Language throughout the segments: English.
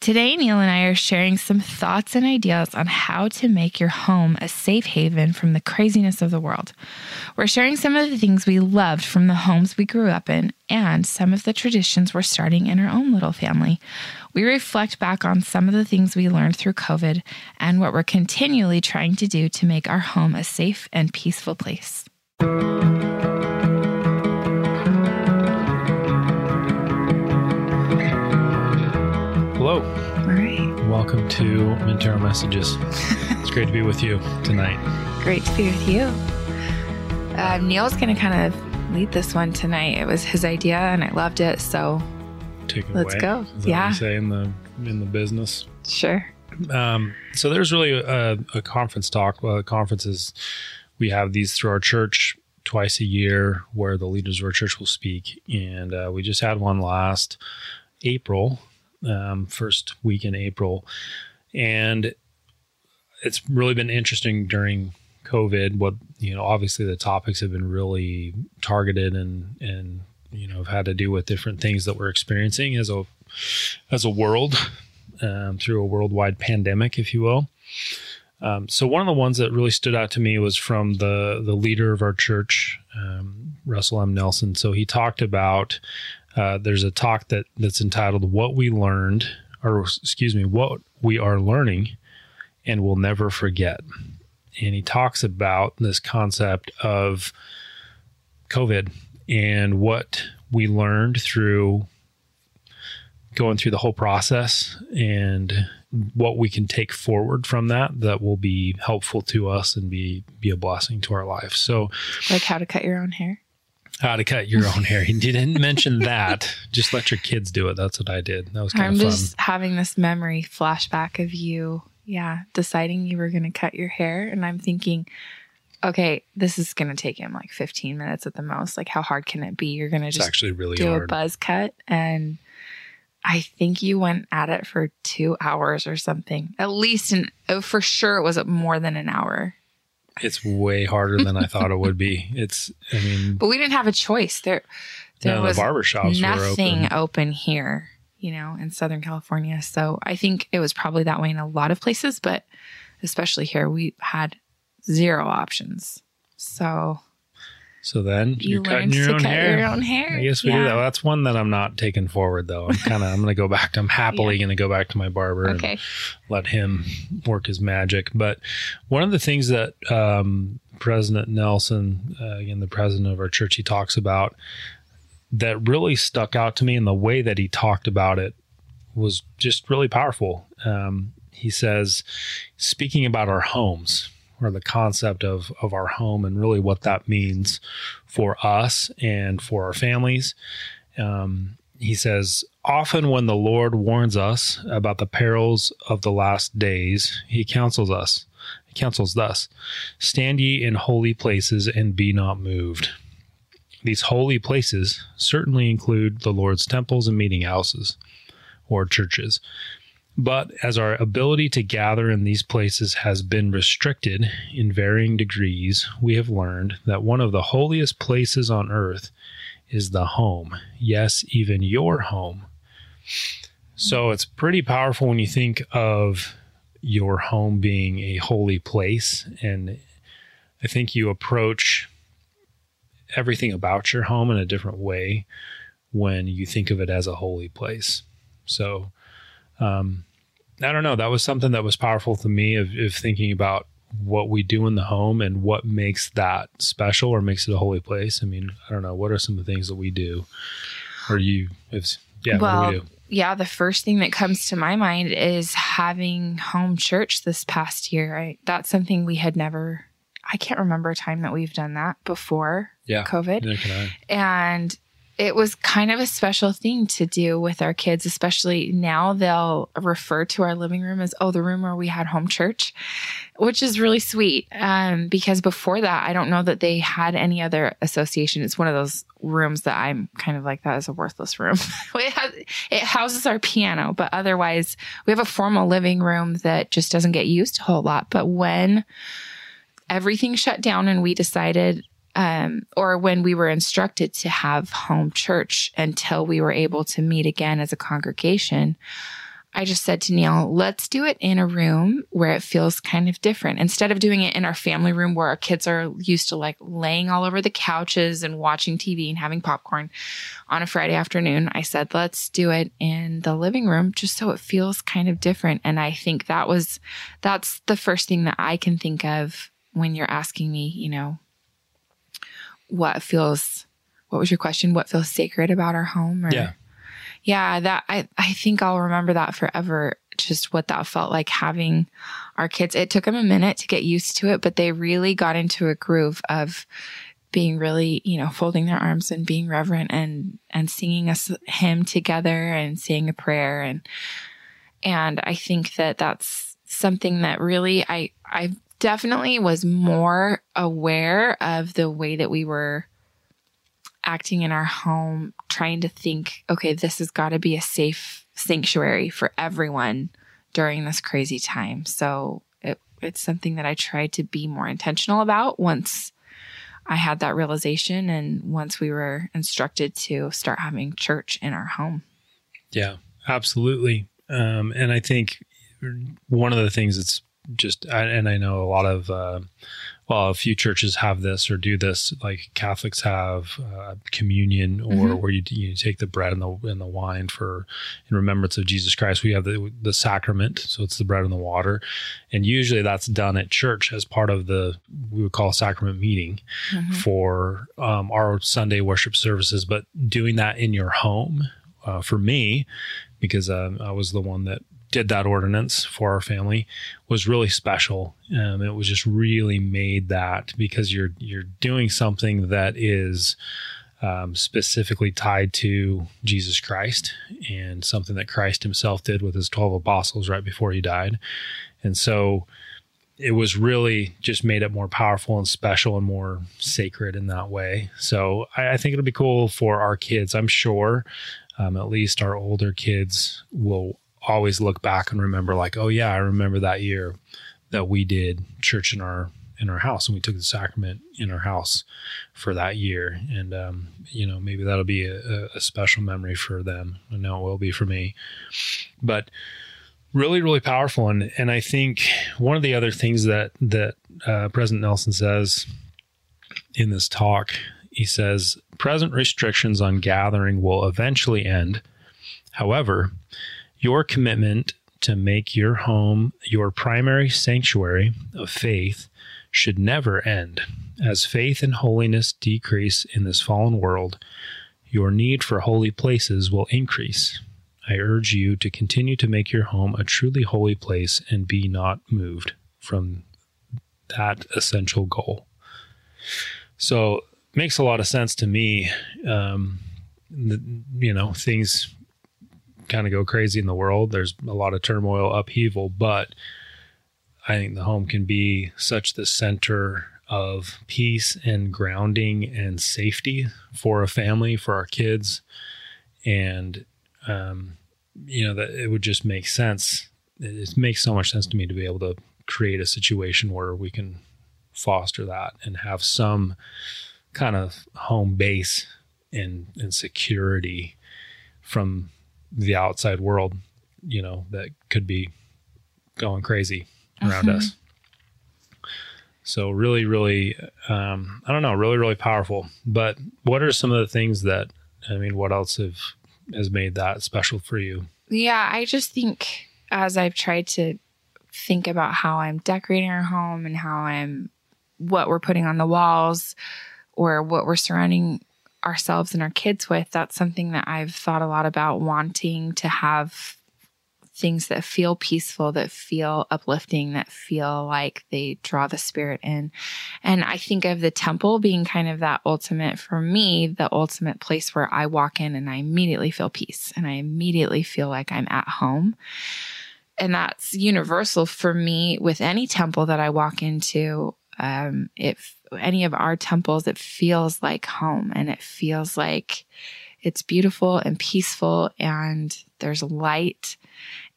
Today, Neil and I are sharing some thoughts and ideas on how to make your home a safe haven from the craziness of the world. We're sharing some of the things we loved from the homes we grew up in and some of the traditions we're starting in our own little family. We reflect back on some of the things we learned through COVID and what we're continually trying to do to make our home a safe and peaceful place. Hello. All right. Welcome to Mintero Messages. it's great to be with you tonight. Great to be with you. Uh, Neil's going to kind of lead this one tonight. It was his idea and I loved it. So Take it Let's away. go. Yeah. Say in the in the business. sure. Um, so there's really a, a conference talk. Uh, conferences we have these through our church twice a year, where the leaders of our church will speak, and uh, we just had one last April, um, first week in April, and it's really been interesting during COVID. What you know, obviously the topics have been really targeted and and you know have had to do with different things that we're experiencing as a as a world um, through a worldwide pandemic, if you will. Um, so one of the ones that really stood out to me was from the the leader of our church, um, Russell M. Nelson. So he talked about uh, there's a talk that that's entitled "What We Learned," or excuse me, "What We Are Learning," and we'll never forget. And he talks about this concept of COVID and what we learned through going through the whole process and what we can take forward from that that will be helpful to us and be be a blessing to our life. So Like how to cut your own hair. How to cut your own hair. He didn't mention that. Just let your kids do it. That's what I did. That was kind I'm of fun. just having this memory flashback of you, yeah, deciding you were going to cut your hair. And I'm thinking, okay, this is going to take him like 15 minutes at the most. Like, how hard can it be? You're going to just actually really do a buzz cut. And I think you went at it for two hours or something. At least, an, oh, for sure, it was more than an hour. It's way harder than I thought it would be. It's I mean But we didn't have a choice. There, there was the barber shops were nothing open. open. here, you know, in Southern California. So I think it was probably that way in a lot of places, but especially here, we had zero options. So So then you you're cutting your to own cut hair. your own hair. I guess we do that. Well, that's one that I'm not taking forward though. I'm kind of I'm going to go back. to I'm happily going to go back to my barber Okay. and let him work his magic. But one of the things that um, President Nelson, uh, again the president of our church, he talks about that really stuck out to me, and the way that he talked about it was just really powerful. Um, he says, speaking about our homes or the concept of of our home and really what that means for us and for our families. Um, he says, often when the Lord warns us about the perils of the last days, he counsels us. He counsels thus Stand ye in holy places and be not moved. These holy places certainly include the Lord's temples and meeting houses or churches. But as our ability to gather in these places has been restricted in varying degrees, we have learned that one of the holiest places on earth is the home. Yes, even your home. So it's pretty powerful when you think of your home being a holy place. And I think you approach everything about your home in a different way when you think of it as a holy place. So, um, I don't know. That was something that was powerful to me of, of thinking about what we do in the home and what makes that special or makes it a holy place. I mean, I don't know. What are some of the things that we do? Or you, if, yeah, what well, do we do? yeah, the first thing that comes to my mind is having home church this past year. I, that's something we had never, I can't remember a time that we've done that before Yeah. COVID. Can I. And it was kind of a special thing to do with our kids, especially now they'll refer to our living room as, oh, the room where we had home church, which is really sweet. Um, because before that, I don't know that they had any other association. It's one of those rooms that I'm kind of like, that is a worthless room. it, has, it houses our piano, but otherwise, we have a formal living room that just doesn't get used a whole lot. But when everything shut down and we decided um, or when we were instructed to have home church until we were able to meet again as a congregation, I just said to Neil, let's do it in a room where it feels kind of different. Instead of doing it in our family room where our kids are used to like laying all over the couches and watching TV and having popcorn on a Friday afternoon, I said, let's do it in the living room just so it feels kind of different. And I think that was, that's the first thing that I can think of when you're asking me, you know, what feels, what was your question? What feels sacred about our home? Or, yeah yeah, that I, I think I'll remember that forever. Just what that felt like having our kids. It took them a minute to get used to it, but they really got into a groove of being really, you know, folding their arms and being reverent and and singing a hymn together and saying a prayer and and I think that that's something that really I I definitely was more aware of the way that we were acting in our home, trying to think, okay, this has got to be a safe sanctuary for everyone during this crazy time. So it, it's something that I tried to be more intentional about once I had that realization and once we were instructed to start having church in our home. Yeah, absolutely. Um, and I think one of the things that's just, and I know a lot of, uh, well, a few churches have this or do this, like Catholics have uh, communion, or mm-hmm. where you you take the bread and the and the wine for in remembrance of Jesus Christ. We have the the sacrament, so it's the bread and the water, and usually that's done at church as part of the we would call sacrament meeting mm-hmm. for um, our Sunday worship services. But doing that in your home, uh, for me, because uh, I was the one that did that ordinance for our family was really special. Um, it was just really made that because you're you're doing something that is um, specifically tied to Jesus Christ and something that Christ Himself did with His twelve apostles right before He died, and so it was really just made it more powerful and special and more sacred in that way. So I, I think it'll be cool for our kids. I'm sure um, at least our older kids will always look back and remember like, oh yeah, I remember that year that we did church in our in our house and we took the sacrament in our house for that year. And um, you know maybe that'll be a, a, special memory for them. I know it will be for me. But really really powerful. And and i think one of the other things that that uh, president nelson says in this talk he says present restrictions on gathering will eventually end. However your commitment to make your home your primary sanctuary of faith should never end. As faith and holiness decrease in this fallen world, your need for holy places will increase. I urge you to continue to make your home a truly holy place and be not moved from that essential goal. So, makes a lot of sense to me. Um, you know, things kind of go crazy in the world. There's a lot of turmoil, upheaval, but I think the home can be such the center of peace and grounding and safety for a family, for our kids. And, um, you know, that it would just make sense. It makes so much sense to me to be able to create a situation where we can foster that and have some kind of home base and, and security from the outside world, you know, that could be going crazy around mm-hmm. us. So really, really, um, I don't know, really, really powerful. But what are some of the things that I mean? What else have has made that special for you? Yeah, I just think as I've tried to think about how I'm decorating our home and how I'm what we're putting on the walls or what we're surrounding ourselves and our kids with, that's something that I've thought a lot about wanting to have things that feel peaceful, that feel uplifting, that feel like they draw the spirit in. And I think of the temple being kind of that ultimate, for me, the ultimate place where I walk in and I immediately feel peace and I immediately feel like I'm at home. And that's universal for me with any temple that I walk into. Um, if any of our temples, it feels like home and it feels like it's beautiful and peaceful and there's light.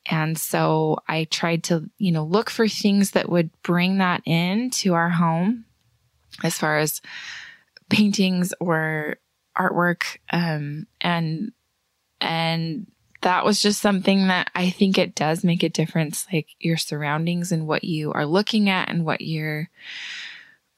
And so I tried to, you know, look for things that would bring that in to our home as far as paintings or artwork. Um, and, and that was just something that I think it does make a difference, like your surroundings and what you are looking at and what you're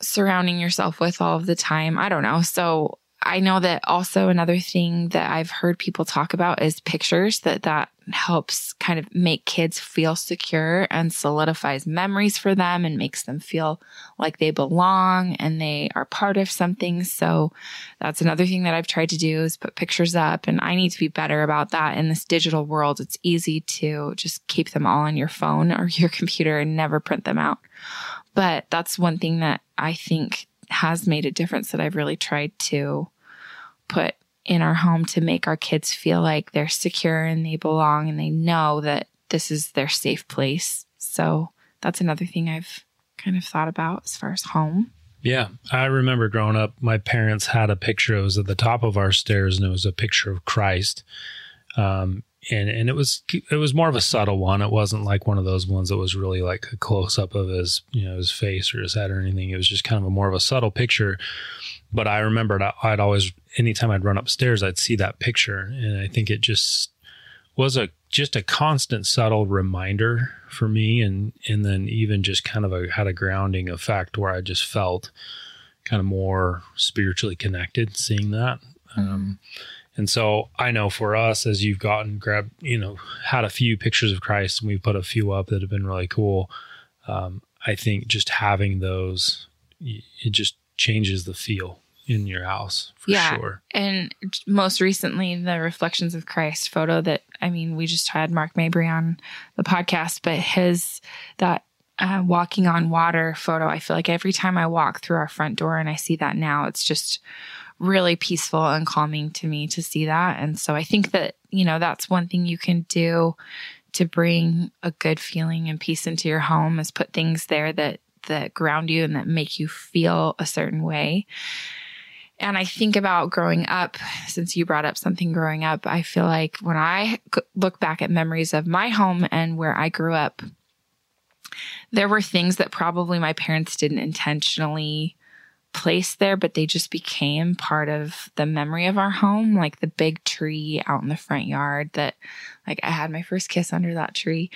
surrounding yourself with all of the time. I don't know. So I know that also another thing that I've heard people talk about is pictures that that helps kind of make kids feel secure and solidifies memories for them and makes them feel like they belong and they are part of something. So that's another thing that I've tried to do is put pictures up and I need to be better about that in this digital world. It's easy to just keep them all on your phone or your computer and never print them out. But that's one thing that I think has made a difference that I've really tried to put in our home to make our kids feel like they're secure and they belong and they know that this is their safe place. So that's another thing I've kind of thought about as far as home. Yeah, I remember growing up, my parents had a picture. It was at the top of our stairs, and it was a picture of Christ. Um, and and it was it was more of a subtle one. It wasn't like one of those ones that was really like a close up of his you know his face or his head or anything. It was just kind of a more of a subtle picture. But I remembered I'd always anytime I'd run upstairs, I'd see that picture, and I think it just was a just a constant subtle reminder for me, and and then even just kind of a had a grounding effect where I just felt kind of more spiritually connected seeing that. Um, and so I know for us, as you've gotten grabbed, you know, had a few pictures of Christ, and we put a few up that have been really cool. Um, I think just having those, it just changes the feel in your house for yeah. sure. And most recently, the Reflections of Christ photo that I mean, we just had Mark Mabry on the podcast, but his that uh, walking on water photo, I feel like every time I walk through our front door and I see that now, it's just really peaceful and calming to me to see that. And so I think that, you know, that's one thing you can do to bring a good feeling and peace into your home is put things there that that ground you and that make you feel a certain way. And I think about growing up, since you brought up something growing up, I feel like when I look back at memories of my home and where I grew up, there were things that probably my parents didn't intentionally place there, but they just became part of the memory of our home, like the big tree out in the front yard that like I had my first kiss under that tree.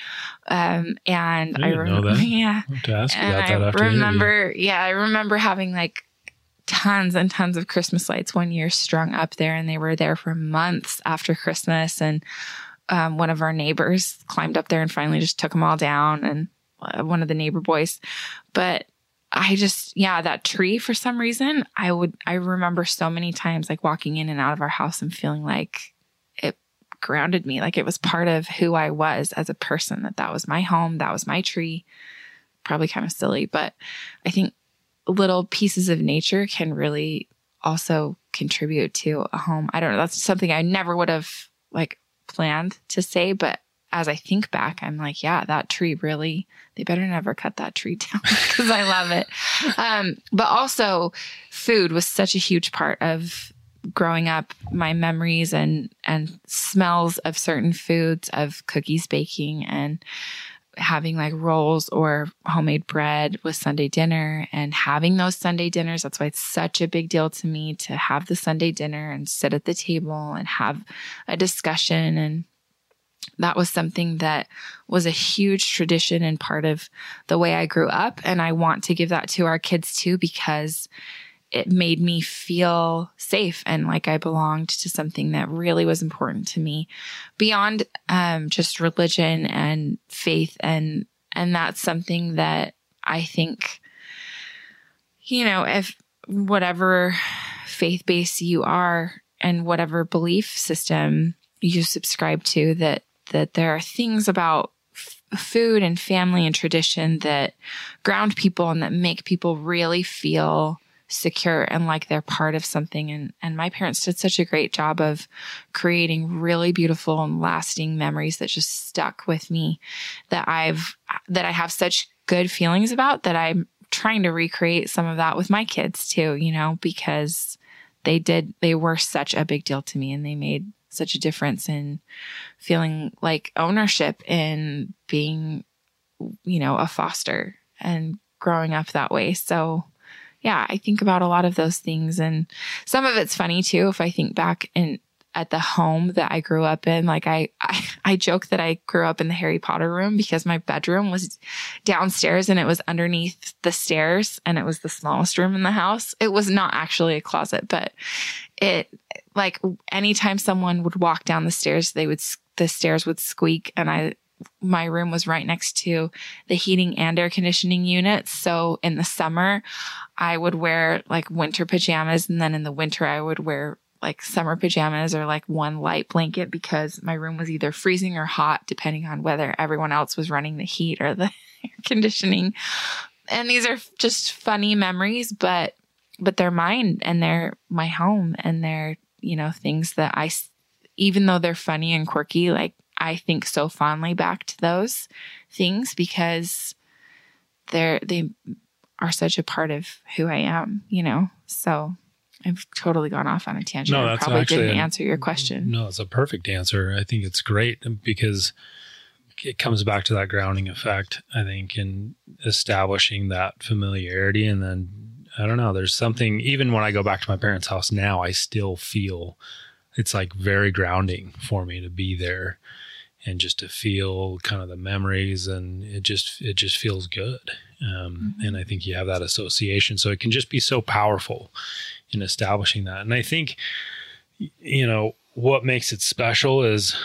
Um and I, I remember yeah. and I remember yeah, I remember having like tons and tons of Christmas lights one year strung up there and they were there for months after Christmas and um, one of our neighbors climbed up there and finally just took them all down and uh, one of the neighbor boys but I just, yeah, that tree for some reason, I would, I remember so many times like walking in and out of our house and feeling like it grounded me, like it was part of who I was as a person, that that was my home, that was my tree. Probably kind of silly, but I think little pieces of nature can really also contribute to a home. I don't know. That's something I never would have like planned to say, but as I think back, I'm like, yeah, that tree really, they better never cut that tree down because I love it. Um, but also, food was such a huge part of growing up my memories and and smells of certain foods of cookies baking and having like rolls or homemade bread with Sunday dinner and having those Sunday dinners. That's why it's such a big deal to me to have the Sunday dinner and sit at the table and have a discussion and that was something that was a huge tradition and part of the way I grew up. And I want to give that to our kids too, because it made me feel safe and like I belonged to something that really was important to me beyond um, just religion and faith. And, and that's something that I think, you know, if whatever faith base you are and whatever belief system you subscribe to, that that there are things about f- food and family and tradition that ground people and that make people really feel secure and like they're part of something. And and my parents did such a great job of creating really beautiful and lasting memories that just stuck with me that I've that I have such good feelings about that I'm trying to recreate some of that with my kids too, you know, because they did they were such a big deal to me and they made such a difference in feeling like ownership in being, you know, a foster and growing up that way. So, yeah, I think about a lot of those things. And some of it's funny too, if I think back and at the home that I grew up in. Like I, I, I joke that I grew up in the Harry Potter room because my bedroom was downstairs and it was underneath the stairs and it was the smallest room in the house. It was not actually a closet, but it like anytime someone would walk down the stairs, they would the stairs would squeak and I my room was right next to the heating and air conditioning units. So in the summer, I would wear like winter pajamas. And then in the winter, I would wear like summer pajamas or like one light blanket because my room was either freezing or hot, depending on whether everyone else was running the heat or the air conditioning. And these are just funny memories, but, but they're mine and they're my home and they're, you know, things that I, even though they're funny and quirky, like I think so fondly back to those things because they're, they are such a part of who I am, you know? So I've totally gone off on a tangent. No, I that's probably actually didn't a- answer your question. No, it's a perfect answer. I think it's great because it comes back to that grounding effect, I think, in establishing that familiarity. And then, I don't know, there's something, even when I go back to my parents' house now, I still feel it's like very grounding for me to be there and just to feel kind of the memories and it just it just feels good. Um, Mhm. and i think you have that association. So it can just be so powerful in establishing that. And i think you know what makes it special is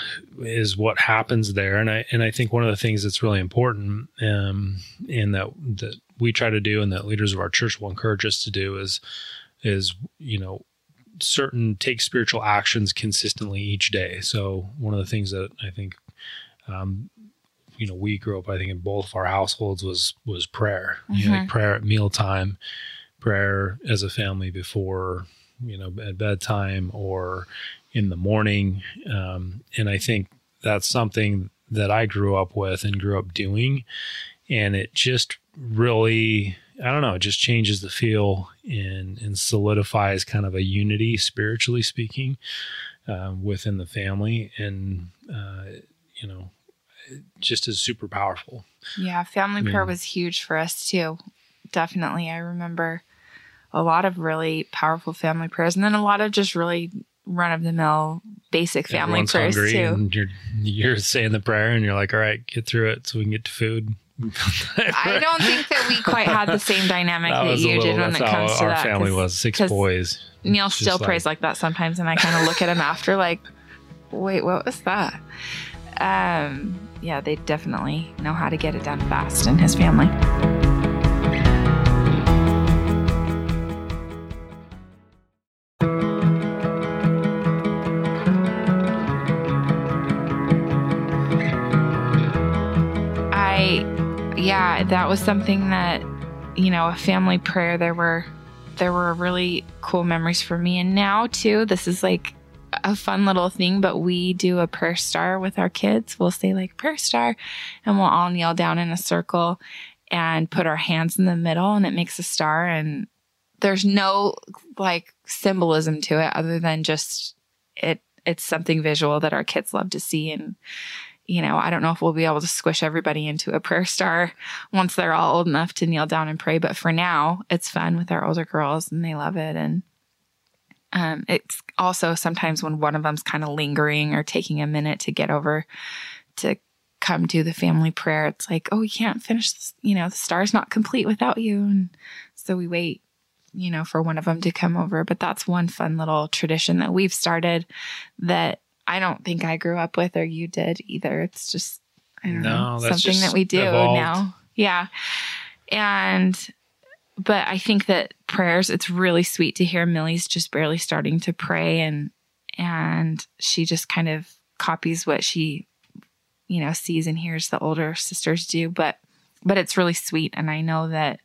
is what happens there. And i and i think one of the things that's really important um and that that we try to do and that leaders of our church will encourage us to do is is you know certain take spiritual actions consistently each day. So one of the things that i think um you know we grew up i think in both of our households was was prayer. You know, like Mhm. prayer at mealtime prayer as a family before you know at bedtime or in the morning. Um, and i think that's something that i grew up with and grew up doing. And it just really i don't know it just changes the feel and and solidifies kind of a unity spiritually speaking um, within the family and uh, you know just is super powerful Yeah, family I prayer mean- was huge for us too. Definitely. I remember a lot of really powerful family prayers and then a lot of just really run of the mill basic family prayers too. and you're you're saying the prayer and you're like all right get through it so we can get to food I don't think that we quite had the same dynamic that, a you did when it comes to our that. family 'cause was six boys Neil It's still prays like that sometimes, and I kind of look at him after, like, wait, what was that? Um, yeah, they definitely know how to get it done fast in his family. That was something that, you know, a family prayer. There were, there were really cool memories for me. And now too, this is like a fun little thing, but we do a prayer star with our kids. We'll say like prayer star and we'll all kneel down in a circle and put our hands in the middle and it makes a star. And there's no like symbolism to it other than just it, it's something visual that our kids love to see. And, you know, I don't know if we'll be able to squish everybody into a prayer star once they're all old enough to kneel down and pray. But for now, it's fun with our older girls and they love it. And um, it's also sometimes when one of them's kind of lingering or taking a minute to get over to come do the family prayer, it's like, oh, we can't finish this. You know, the star's not complete without you. And so we wait, you know, for one of them to come over. But that's one fun little tradition that we've started that I don't think I grew up with or you did either. It's just, I don't No, know, something that we do evolved. now. Yeah. And, but I think that prayers, it's really sweet to hear Millie's just barely starting to pray and, and she just kind of copies what she, you know, sees and hears the older sisters do. But, but it's really sweet. And I know that,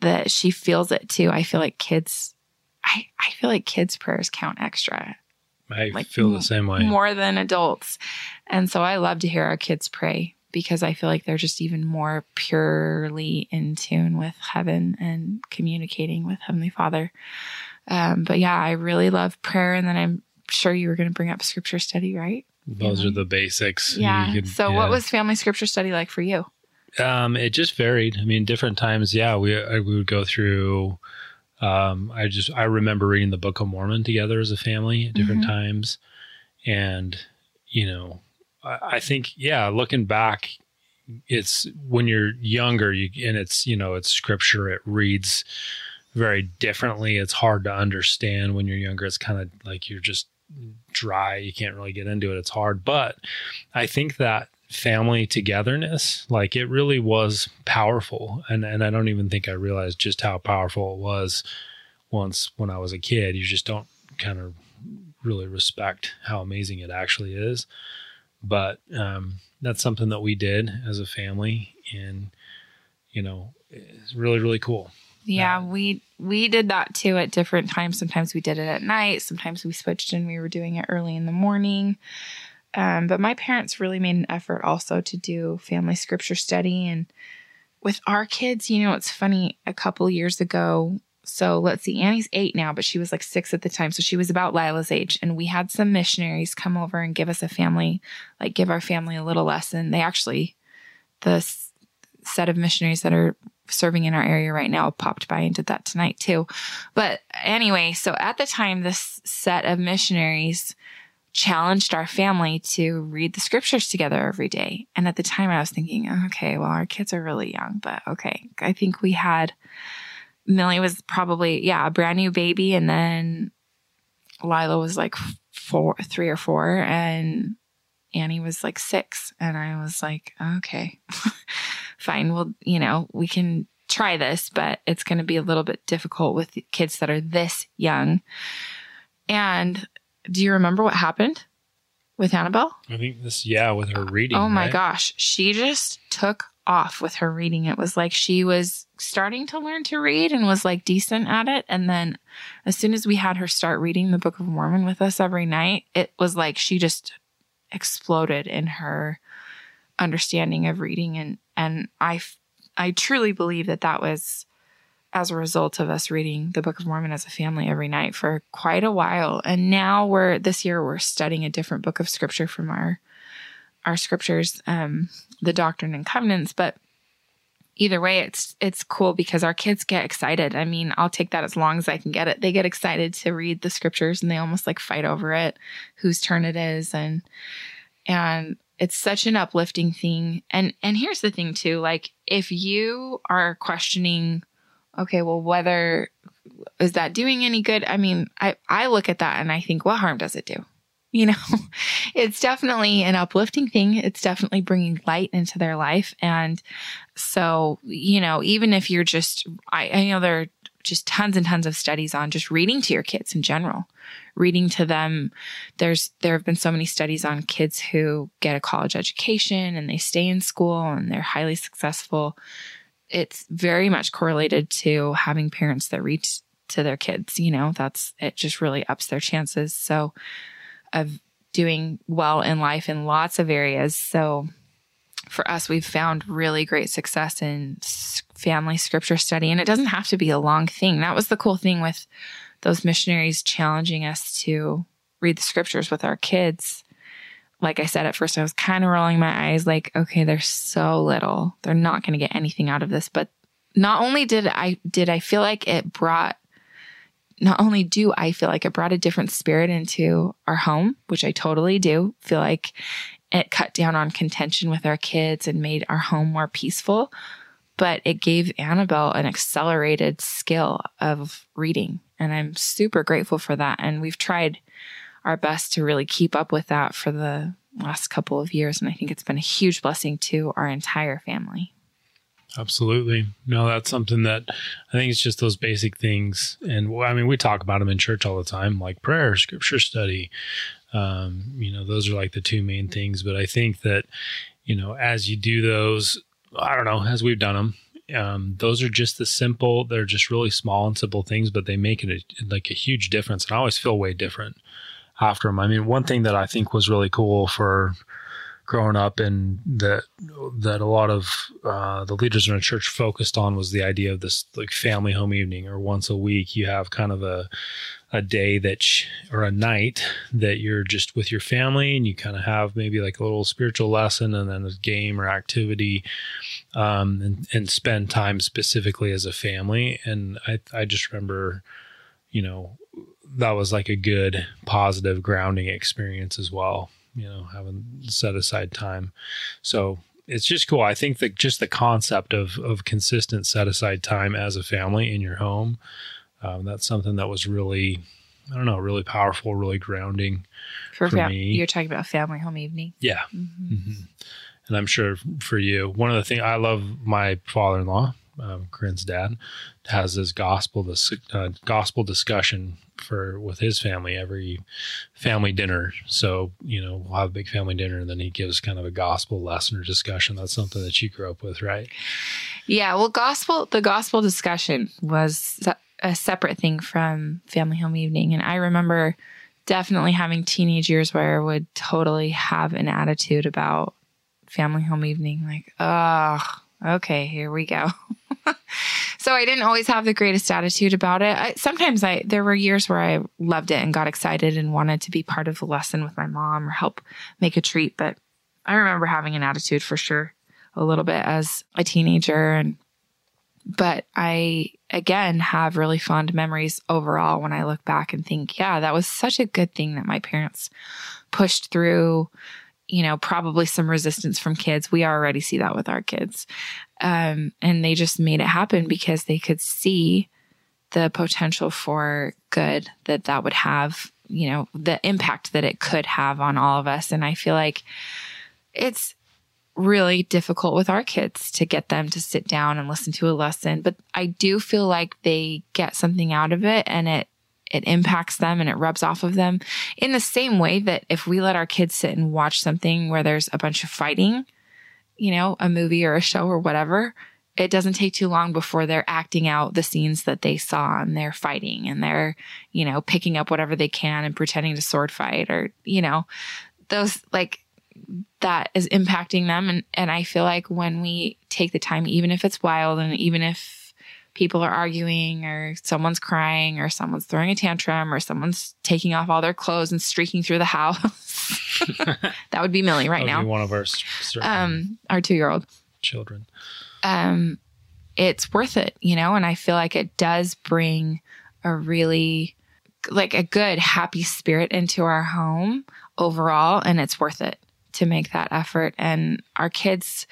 that she feels it too. I feel like kids, I, I feel like kids' prayers count extra i like, feel the same way more than adults. And so I love to hear our kids pray because I feel like they're just even more purely in tune with heaven and communicating with Heavenly Father. Um, but yeah, I really love prayer. And then I'm sure you were going to bring up scripture study, right? those are the basics Yeah. could- so yeah. what was family scripture study like for you? Um, it just varied. I mean, different times, yeah, we I, we would go through Um, I just I remember reading the Book of Mormon together as a family at different Mhm. times, and you know, I, I think yeah, looking back, it's when you're younger, you and it's you know it's scripture. It reads very differently. It's hard to understand when you're younger. It's kind of like you're just dry. You can't really get into it. It's hard, but I think that family togetherness like it really was powerful and and I don't even think I realized just how powerful it was once when I was a kid you just don't kind of really respect how amazing it actually is but um that's something that we did as a family and you know it's really really cool Yeah, Yeah. we we did that too at different times. Sometimes we did it at night. Sometimes we switched and we were doing it early in the morning. Um, but my parents really made an effort also to do family scripture study. And with our kids, you know, it's funny. A couple years ago, so let's see, Annie's eight now, but she was like six at the time, so she was about Lila's age. And we had some missionaries come over and give us a family, like give our family a little lesson. They actually, the s- set of missionaries that are serving in our area right now popped by and did that tonight too. But anyway, so at the time, this set of missionaries challenged our family to read the scriptures together every day. And at the time, I was thinking, okay, well, our kids are really young, but okay. I think we had Millie was probably, yeah, a brand new baby. And then Lila was like four, three or four. And Annie was like six. And I was like, okay, fine. Well, you know, we can try this, but it's going to be a little bit difficult with kids that are this young. And do you remember what happened with Annabelle? I think this yeah with her reading Oh my right? gosh. She just took off with her reading. It was like she was starting to learn to read and was like decent at it. And then as soon as we had her start reading the Book of Mormon with us every night, it was like she just exploded in her understanding of reading. And, and I, I truly believe that that was as a result of us reading the Book of Mormon as a family every night for quite a while. And now we're, this year, we're studying a different book of scripture from our our scriptures, um, the Doctrine and Covenants. But either way, it's it's cool because our kids get excited. I mean, I'll take that as long as I can get it. They get excited to read the scriptures and they almost like fight over it, whose turn it is, and and it's such an uplifting thing. And and here's the thing too, like if you are questioning, okay, well, whether is that doing any good? I mean, I I look at that and I think, what harm does it do? You know, it's definitely an uplifting thing. It's definitely bringing light into their life. And so, you know, even if you're just, I, I know there are just tons and tons of studies on just reading to your kids in general, reading to them. There's, there have been so many studies on kids who get a college education and they stay in school and they're highly successful. It's very much correlated to having parents that read to their kids. You know, that's, it just really ups their chances. So, of doing well in life in lots of areas. So for us, we've found really great success in family scripture study, and it doesn't have to be a long thing. That was the cool thing with those missionaries challenging us to read the scriptures with our kids. Like I said at first, I was kind of rolling my eyes, like, okay, they're so little, they're not going to get anything out of this. But not only did I did I feel like it brought not only do I feel like it brought a different spirit into our home, which I totally do feel like it cut down on contention with our kids and made our home more peaceful, but it gave Annabelle an accelerated skill of reading. And I'm super grateful for that. And we've tried our best to really keep up with that for the last couple of years. And I think it's been a huge blessing to our entire family. Absolutely. No, that's something that I think it's just those basic things. And I mean, we talk about them in church all the time, like prayer, scripture study. Um, you know, those are like the two main things. But I think that, you know, as you do those, I don't know, as we've done them, um, those are just the simple, they're just really small and simple things, but they make it a, like a huge difference. And I always feel way different after them. I mean, one thing that I think was really cool for, growing up and that that a lot of uh, the leaders in our church focused on was the idea of this like family home evening or once a week you have kind of a a day that sh- or a night that you're just with your family and you kind of have maybe like a little spiritual lesson and then a game or activity um, and, and spend time specifically as a family and I, I just remember you know that was like a good positive grounding experience as well you know having set aside time. So it's just cool. I think that just the concept of of consistent set aside time as a family in your home um, that's something that was really i don't know really powerful really grounding For, For fam- me- you're talking about family home evening. yeah. Mhm. hmm and i'm sure for you one of the things i love my father-in-law um, Corinne's dad has this gospel this uh, gospel discussion for with his family every family dinner. So you know we'll have a big family dinner, and then he gives kind of a gospel lesson or discussion. That's something that you grew up with, right? Yeah, well, gospel the gospel discussion was a separate thing from family home evening, and I remember definitely having teenage years where I would totally have an attitude about family home evening, like, oh, okay, here we go. so I didn't always have the greatest attitude about it. I, sometimes I there were years where I loved it and got excited and wanted to be part of the lesson with my mom or help make a treat, but I remember having an attitude for sure a little bit as a teenager and but I again have really fond memories overall when I look back and think, yeah, that was such a good thing that my parents pushed through, you know, probably some resistance from kids. We already see that with our kids. Um, and they just made it happen because they could see the potential for good that that would have, you know, the impact that it could have on all of us. And I feel like it's really difficult with our kids to get them to sit down and listen to a lesson but i do feel like they get something out of it and it it impacts them and it rubs off of them in the same way that if we let our kids sit and watch something where there's a bunch of fighting you know a movie or a show or whatever it doesn't take too long before they're acting out the scenes that they saw and they're fighting and they're you know picking up whatever they can and pretending to sword fight or you know those like that is impacting them. And and I feel like when we take the time even if it's wild and even if people are arguing or someone's crying or someone's throwing a tantrum or someone's taking off all their clothes and streaking through the house. That would be Millie right That would be now one of our um our 2-year-old children. um it's worth it you know and I feel like it does bring a really like a good happy spirit into our home overall and it's worth it to make that effort. And our kids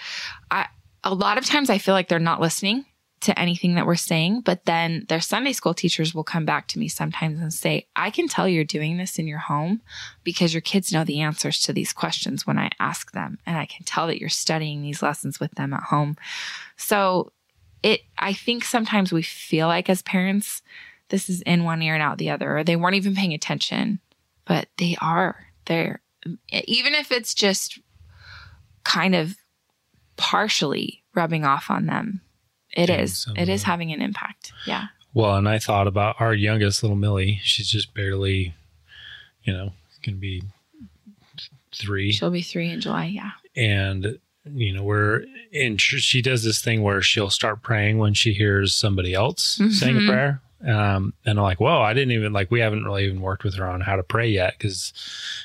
i a lot of times i feel like they're not listening to anything that we're saying but then their sunday school teachers will come back to me sometimes and say i can tell you're doing this in your home because your kids know the answers to these questions when i ask them and i can tell that you're studying these lessons with them at home. So it i think sometimes we feel like as parents this is in one ear and out the other or they weren't even paying attention but they are. They're even if it's just kind of partially rubbing off on them it is. it is having an impact. Yeah. Well, and I thought about our youngest little Millie. She's just barely, you know, going to be three. she'll be three in july yeah. And you know we're in she does this thing where she'll start praying when she hears somebody else saying a prayer. Um, and I'm like, whoa, I didn't even like, we haven't really even worked with her on how to pray yet because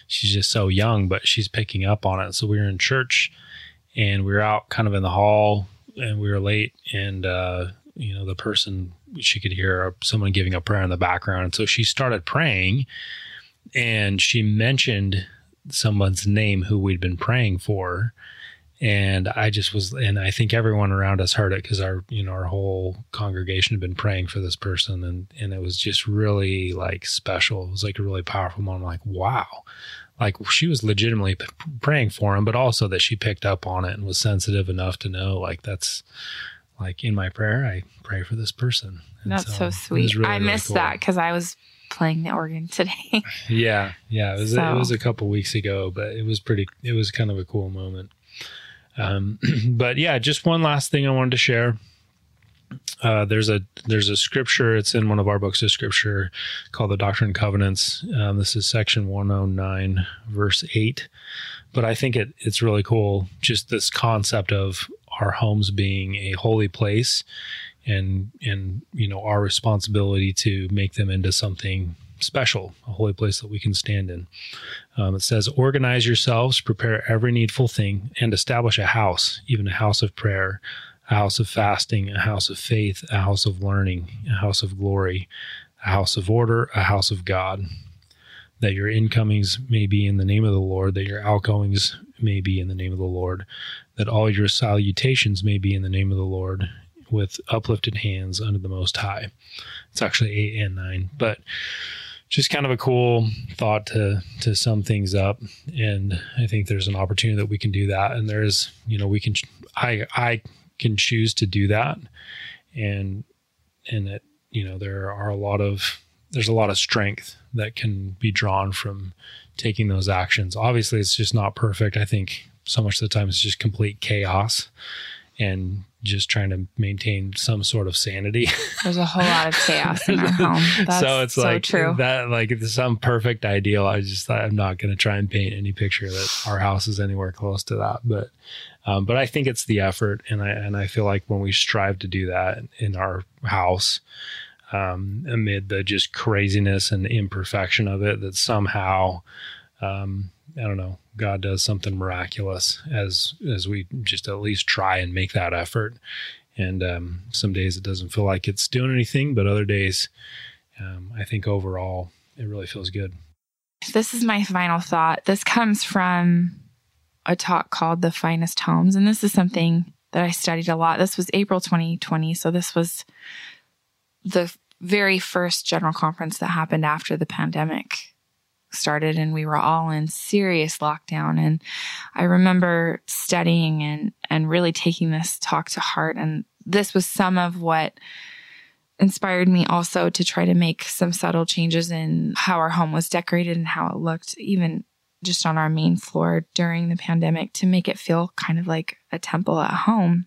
she's just so young, but she's picking up on it. So we were in church and we were out kind of in the hall and we were late and, uh, you know, the person, she could hear someone giving a prayer in the background. And so she started praying and she mentioned someone's name who we'd been praying for and I just was, and I think everyone around us heard it because our, you know, our whole congregation had been praying for this person, and and it was just really like special. It was like a really powerful moment. Like, wow, like she was legitimately p- praying for him, but also that she picked up on it and was sensitive enough to know, like that's like in my prayer, I pray for this person. And that's so, was sweet really, i really missed cool. that because i was playing the organ today Yeah, yeah. It was So- it was a couple weeks ago, but it was pretty. It was kind of a cool moment. Um, but yeah, just one last thing I wanted to share. Uh, there's a there's a scripture. It's in one of our books of scripture called the Doctrine and Covenants. Um, this is section 109, verse eight. But I think it it's really cool. Just this concept of our homes being a holy place, and and you know our responsibility to make them into something special, a holy place that we can stand in. Um, it says, Organize yourselves, prepare every needful thing, and establish a house, even a house of prayer, a house of fasting, a house of faith, a house of learning, a house of glory, a house of order, a house of God. That your incomings may be in the name of the Lord, that your outgoings may be in the name of the Lord, that all your salutations may be in the name of the Lord, with uplifted hands under the Most High. It's actually eight and nine, but just kind of a cool thought to to sum things up. And I think there's an opportunity that we can do that. And there's, you know, we can I I can choose to do that, and and it you know there are a lot of there's a lot of strength that can be drawn from taking those actions. Obviously, it's just not perfect. I think so much of the time it's just complete chaos and just trying to maintain some sort of sanity. There's a whole lot of chaos in our home. That's so it's so like true. that, like it's some perfect ideal. I just, thought I'm not going to try and paint any picture that our house is anywhere close to that. But, um, but I think it's the effort, and I and I feel like when we strive to do that in our house, um, amid the just craziness and imperfection of it, that somehow, um, I don't know, God does something miraculous as as we just at least try and make that effort. And um, some days it doesn't feel like it's doing anything, but other days, um, I think overall it really feels good. This is my final thought. This comes from a talk called "The Finest Homes," and this is something that I studied a lot. This was April 2020, so this was the very first general conference that happened after the pandemic started and we were all in serious lockdown. And i remember studying and and really taking this talk to heart. And this was some of what inspired me also to try to make some subtle changes in how our home was decorated and how it looked even just on our main floor during the pandemic to make it feel kind of like a temple at home.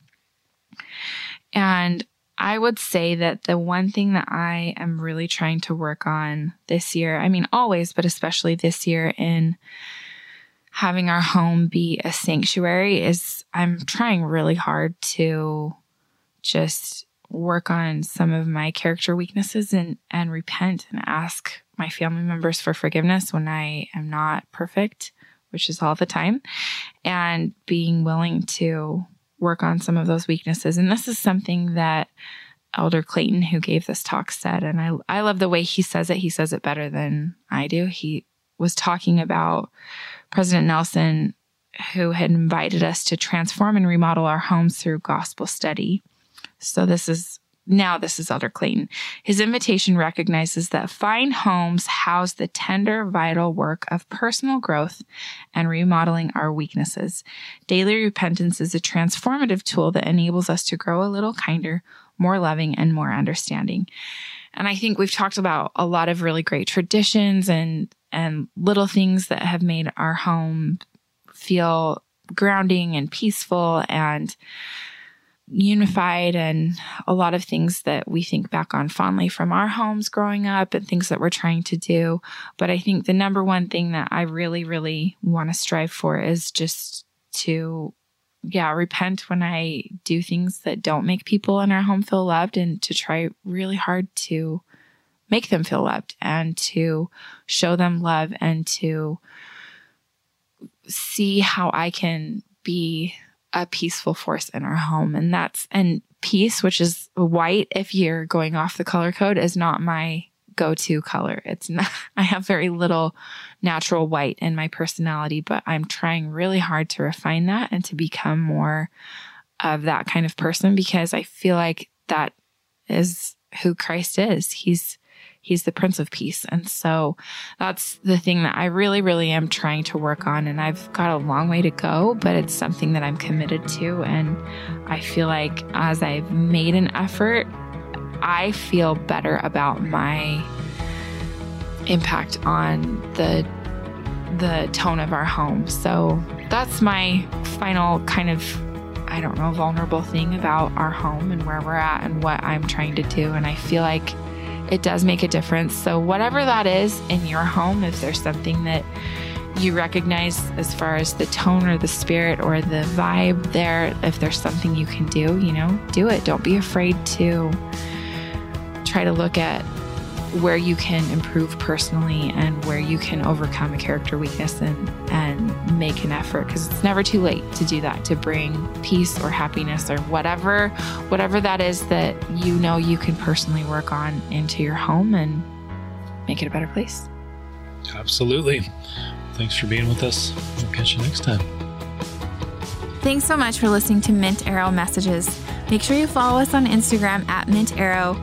And I would say that the one thing that I am really trying to work on this year, I mean, always, but especially this year in having our home be a sanctuary, is I'm trying really hard to just work on some of my character weaknesses and, and repent and ask my family members for forgiveness when I am not perfect, which is all the time, and being willing to work on some of those weaknesses. And this is something that Elder Clayton, who gave this talk, said, and I, I love the way he says it. He says it better than I do. He was talking about President Nelson, who had invited us to transform and remodel our homes through gospel study. So this is now, this is Elder Clayton. His invitation recognizes that fine homes house the tender, vital work of personal growth and remodeling our weaknesses. Daily repentance is a transformative tool that enables us to grow a little kinder, more loving, and more understanding. And I think we've talked about a lot of really great traditions and and little things that have made our home feel grounding and peaceful and unified and a lot of things that we think back on fondly from our homes growing up and things that we're trying to do. But I think the number one thing that I really, really want to strive for is just to, yeah, repent when I do things that don't make people in our home feel loved and to try really hard to make them feel loved and to show them love and to see how I can be a peaceful force in our home. And that's, and peace, which is white, if you're going off the color code, is not my go to color. It's not, I have very little natural white in my personality, but I'm trying really hard to refine that and to become more of that kind of person because I feel like that is who Christ is. He's He's the Prince of Peace. And so that's the thing that I really, really am trying to work on. And I've got a long way to go, but it's something that I'm committed to. And I feel like as I've made an effort, I feel better about my impact on the the tone of our home. So that's my final kind of I don't know vulnerable thing about our home and where we're at and what I'm trying to do and I feel like it does make a difference. So, whatever that is in your home, if there's something that you recognize as far as the tone or the spirit or the vibe there, if there's something you can do, you know, do it. Don't be afraid to try to look at where you can improve personally and where you can overcome a character weakness and and make an effort because it's never too late to do that to bring peace or happiness or whatever whatever that is that you know you can personally work on into your home and make it a better place. Absolutely. Thanks for being with us. We'll catch you next time. Thanks so much for listening to Mint Arrow Messages. Make sure you follow us on Instagram at Mint Arrow